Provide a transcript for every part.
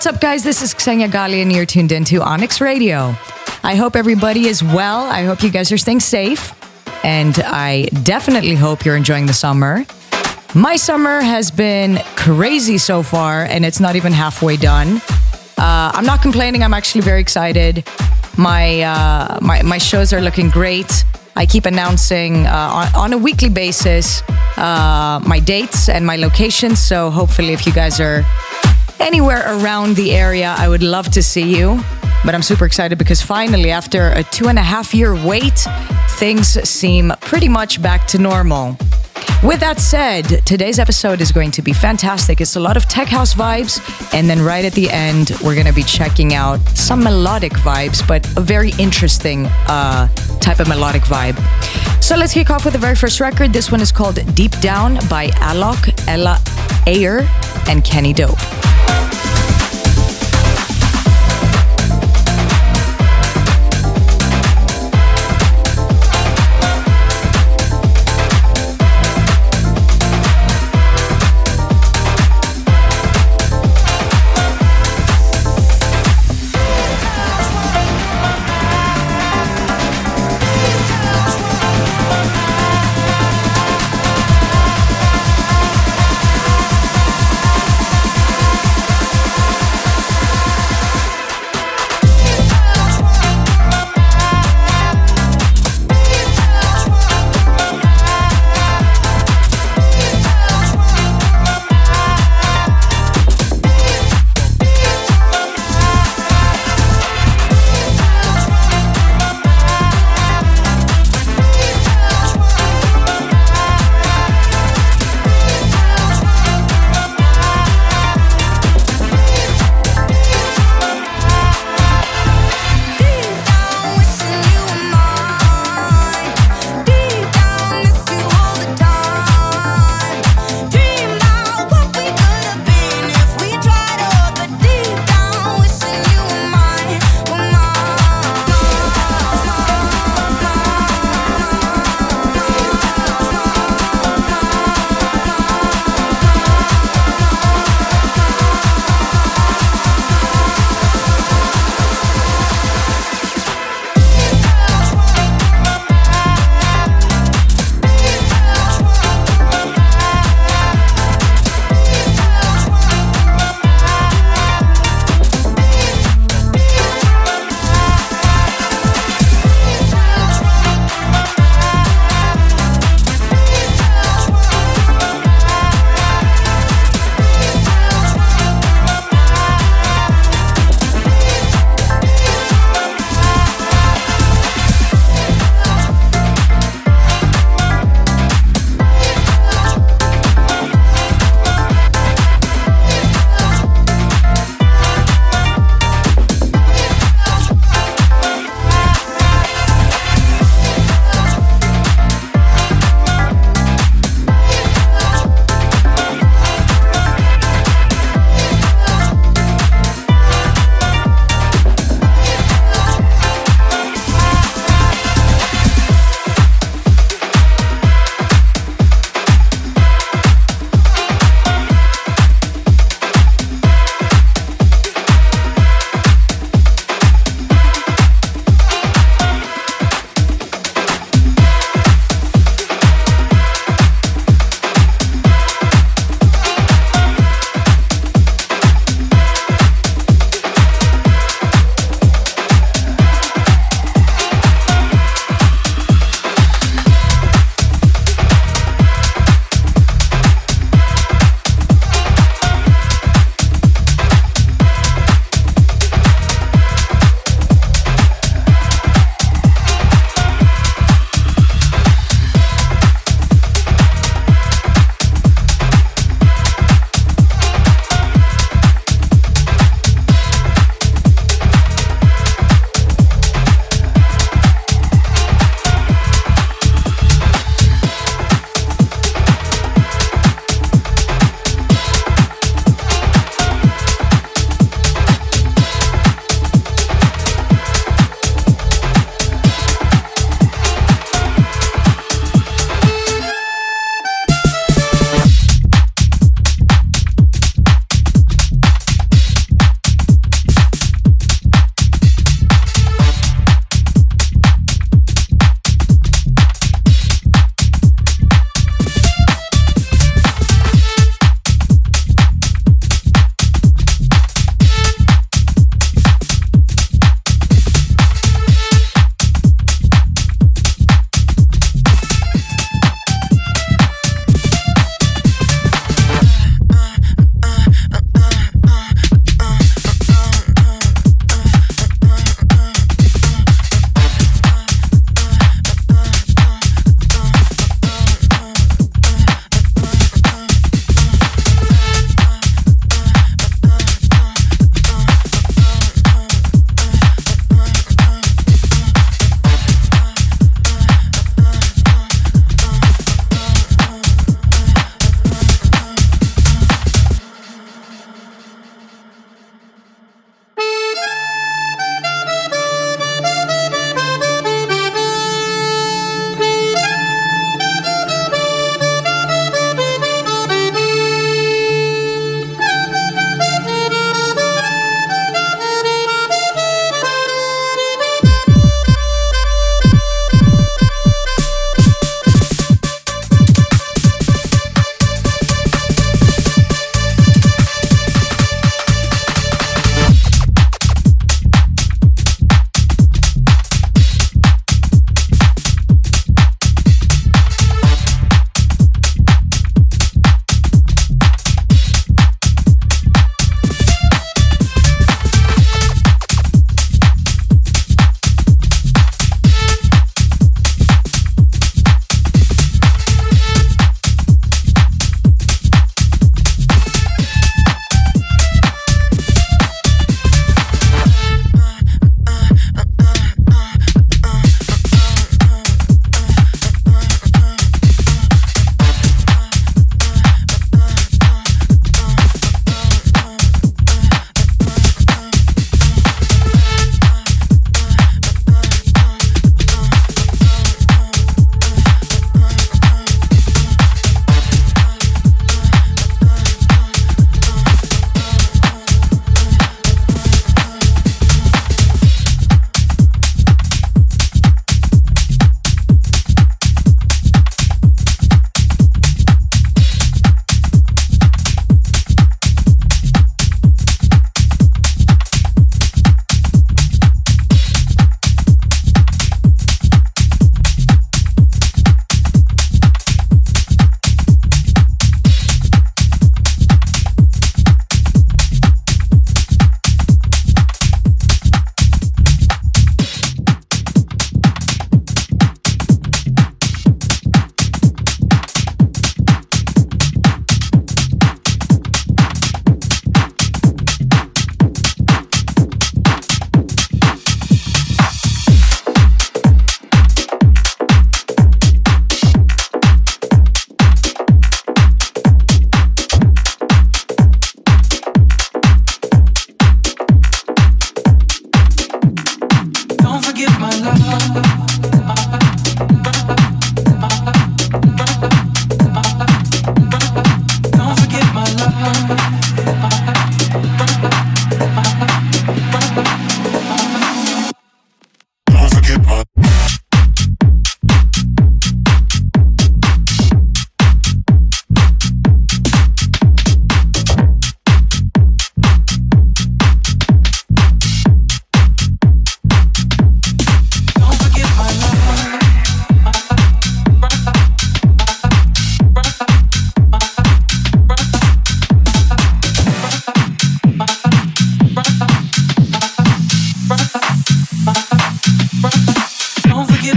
What's up, guys? This is Xenia Ghali, and you're tuned into Onyx Radio. I hope everybody is well. I hope you guys are staying safe. And I definitely hope you're enjoying the summer. My summer has been crazy so far, and it's not even halfway done. Uh, I'm not complaining. I'm actually very excited. My, uh, my, my shows are looking great. I keep announcing uh, on, on, a weekly basis uh, my dates and my locations. So hopefully, if you guys are anywhere around the area, I would love to see you. But I'm super excited because finally, after a two and a half year wait, things seem pretty much back to normal. With that said, today's episode is going to be fantastic. It's a lot of tech house vibes, and then right at the end, we're going to be checking out some melodic vibes, but a very interesting uh, type of melodic vibe. So let's kick off with the very first record. This one is called Deep Down by Alok, Ella Eyre, and Kenny Dope.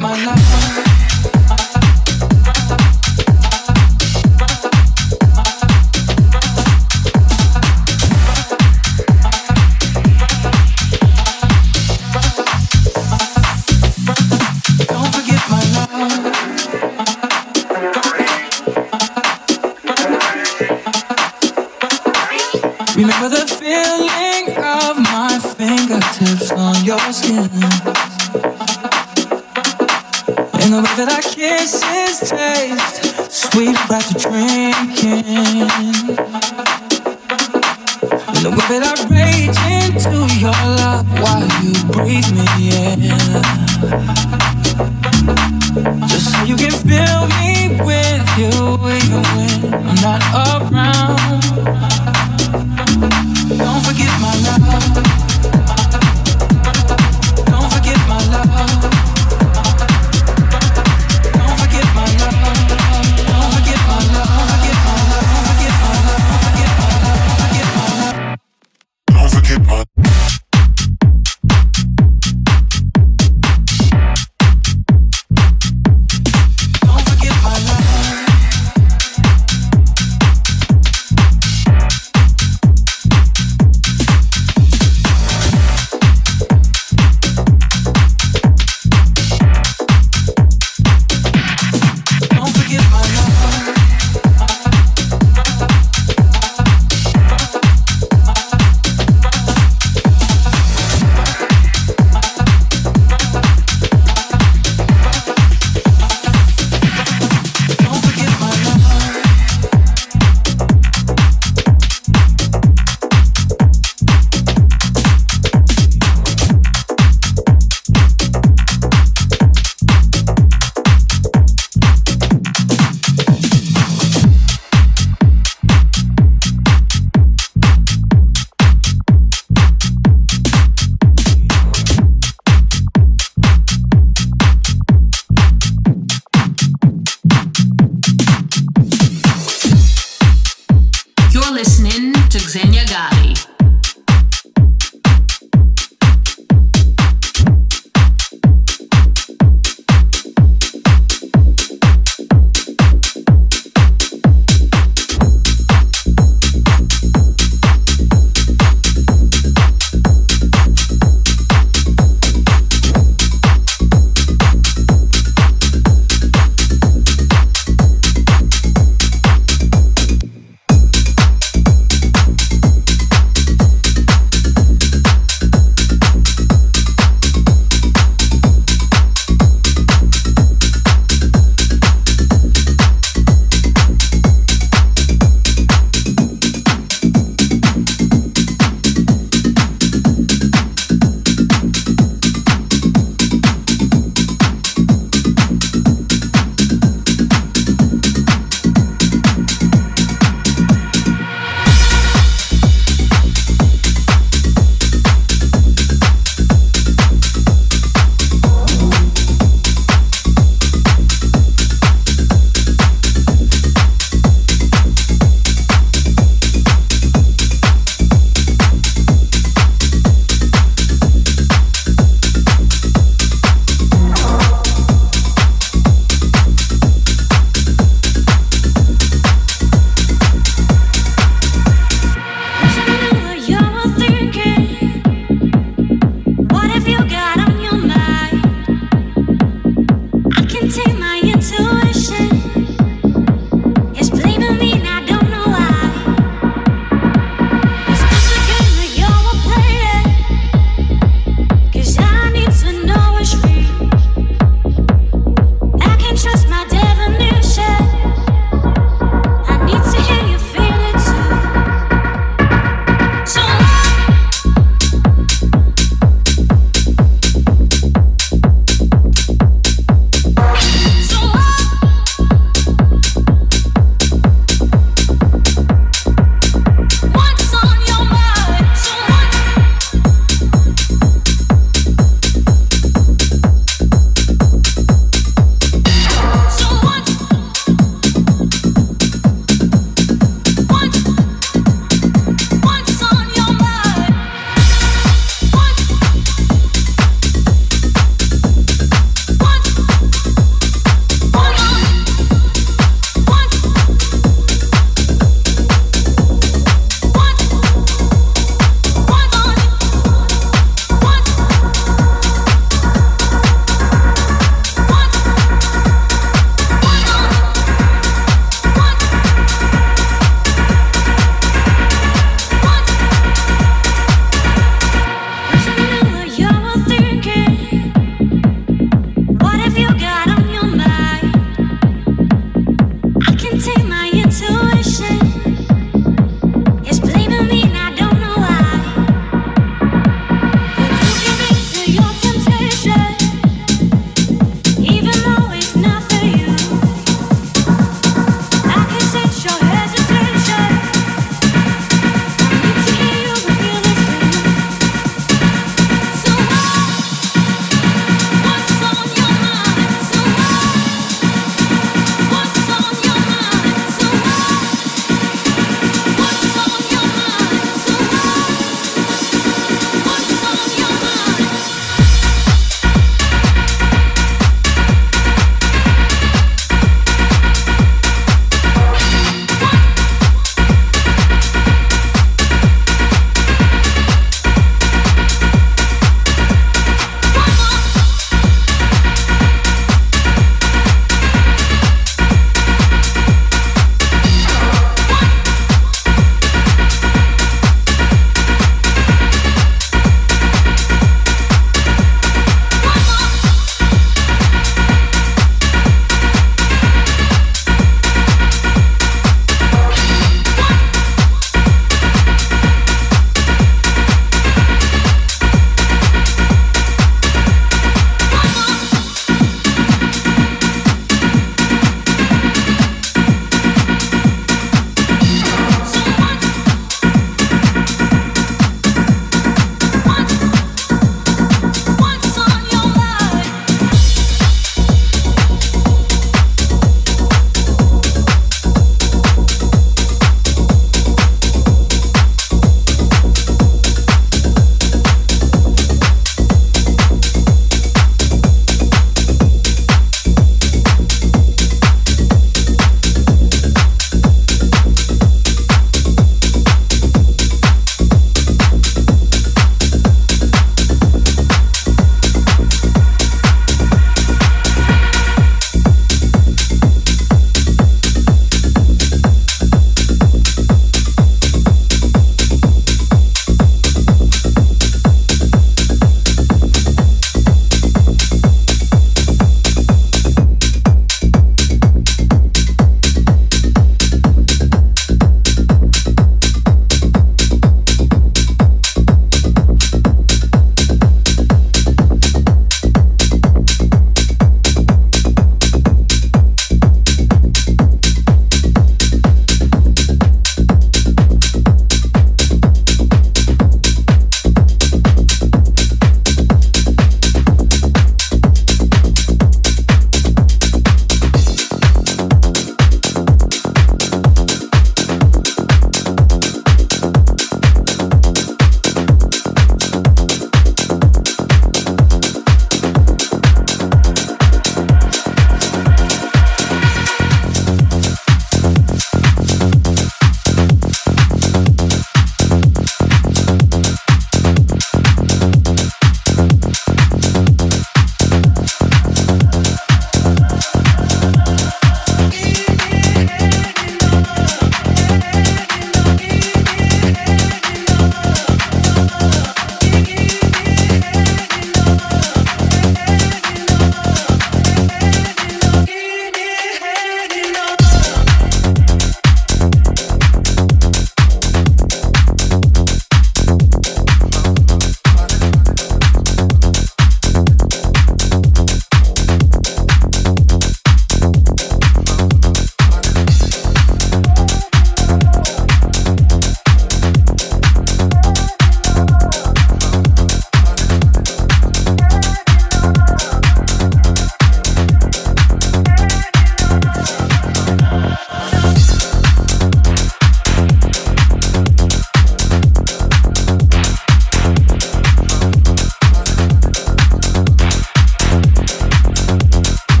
my life. that our kisses taste sweet after drinking. And the way that I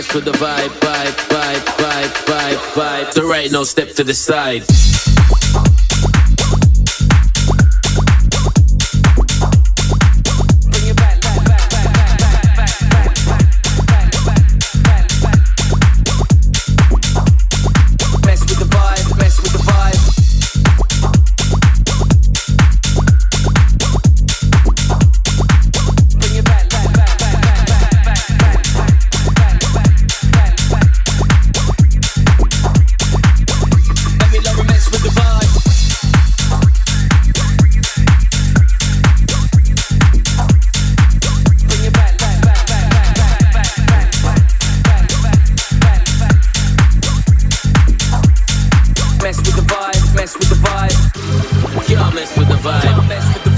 Let's the vibe, vibe, vibe, vibe, vibe, vibe. So right no step to the side. Don't mess with the vibe. Y'all mess with the vibe.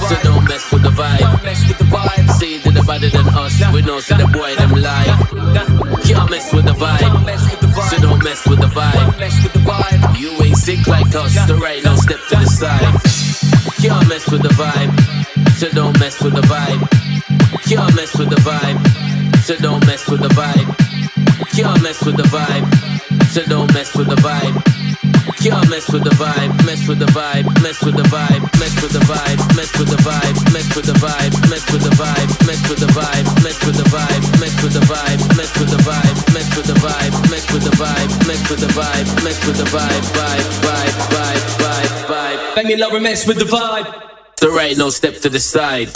So don't mess with the vibe. Don't mess with the vibe. Say that they're better than us. We know say the boy them lie. Y'all mess with the vibe. So don't mess with the vibe. With the vibe. You ain't sick like us. The right now step to the side. Y'all mess with the vibe. So don't mess with the vibe. Y'all mess with the vibe. So don't mess with the vibe. Y'all mess with the vibe. So don't mess with the vibe. Yo, mess with the vibe, mess with the vibe, mess with the vibe, mess with the vibe, mess with the vibe, mess with the vibe, mess with the vibe, mess with the vibe, mess with the vibe, mess with the vibe, mess with the vibe, mess with the vibe, mess with the vibe, mess with the vibe, mess with the vibe, vibe, vibe, vibe, vibe, vibe. Let me love and mess with the vibe. There ain't no step to the side.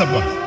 Sabbath.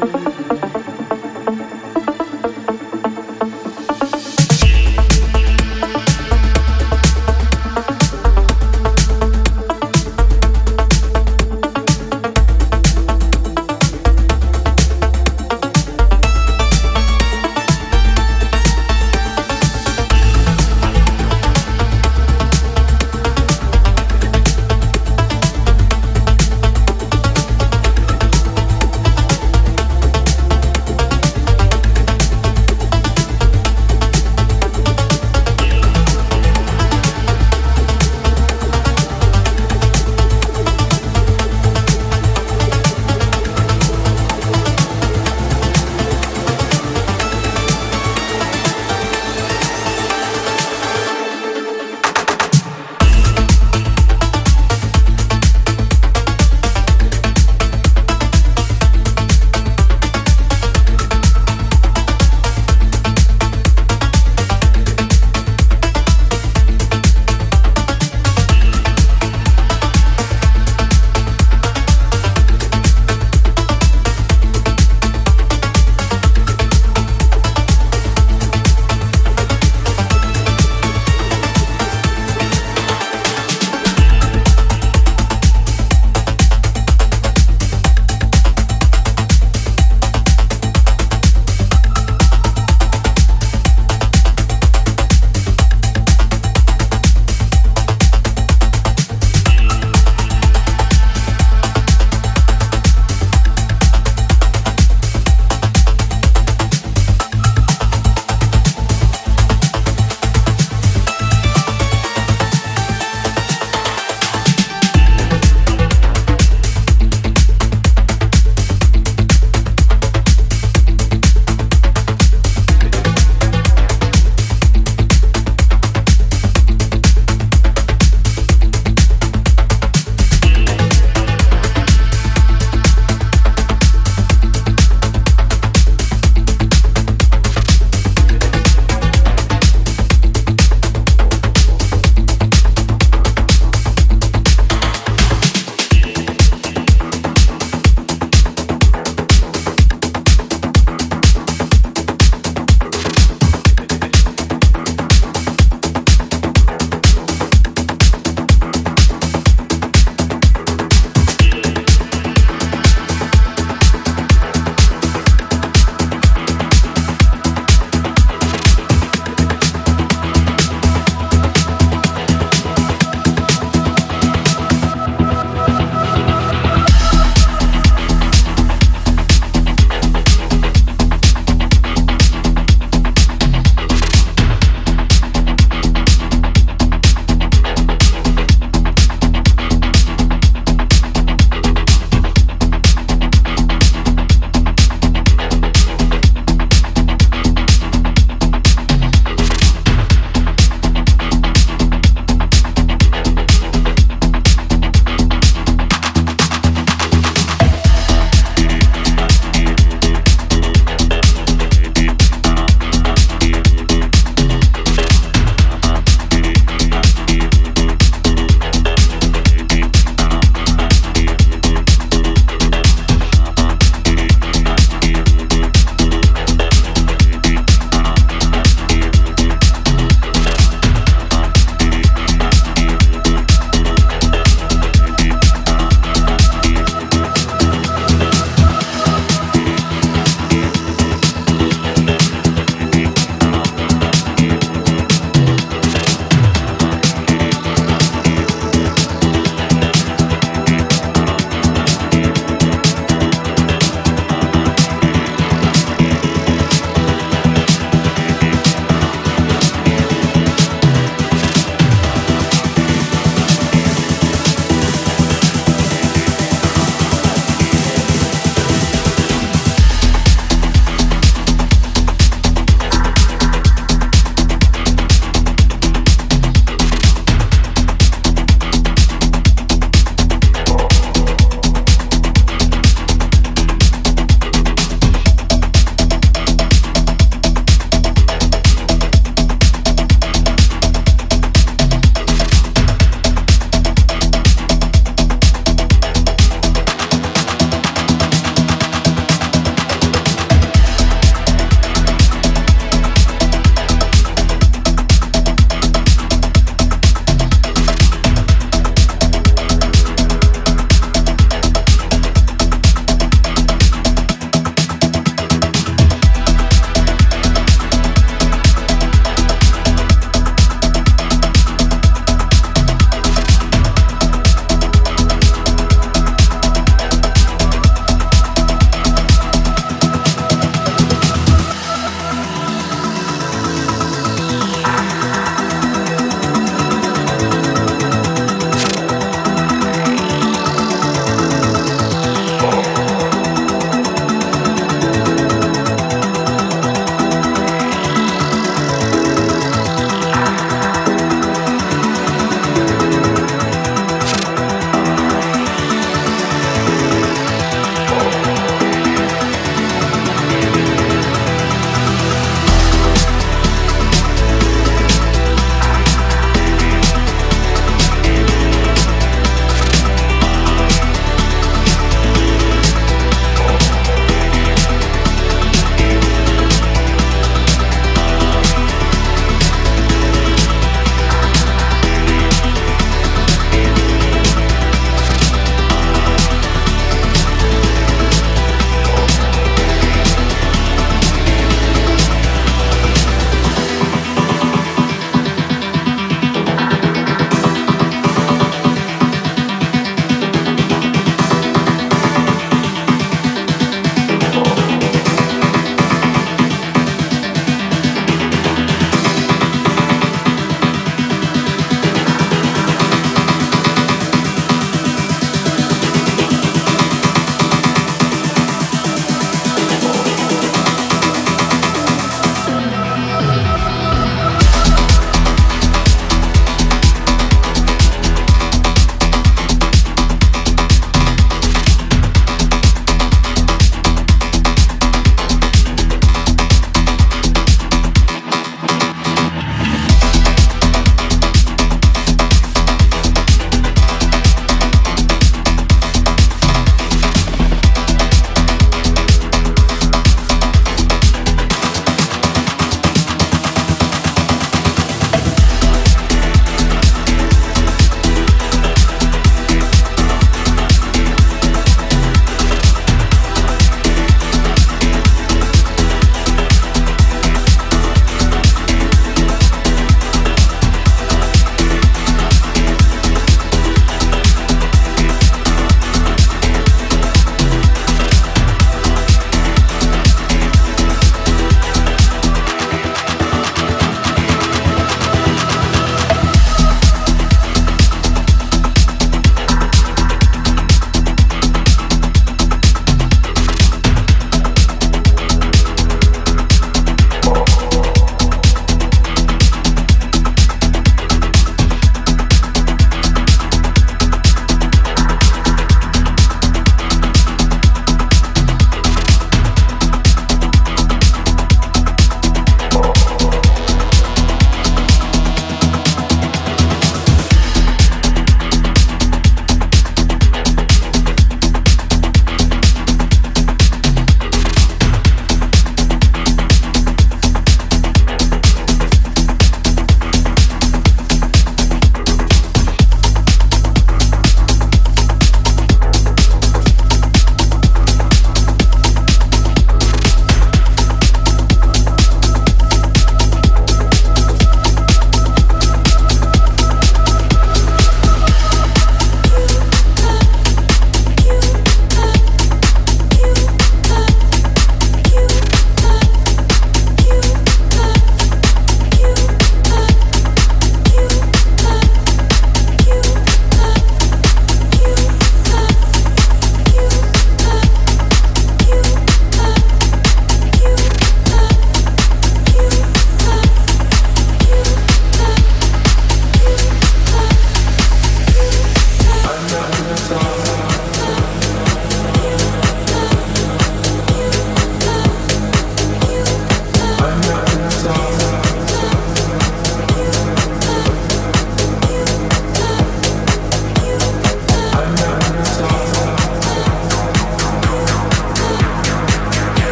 Bye.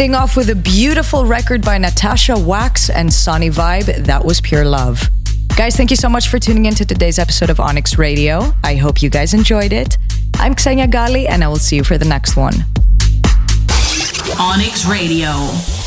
Ending off with a beautiful record by Natasha Wax and Sonny Vibe. That was pure love. Guys, thank you so much for tuning in to today's episode of Onyx Radio. I hope you guys enjoyed it. I'm Xenia Ghali, and I will see you for the next one. Onyx Radio.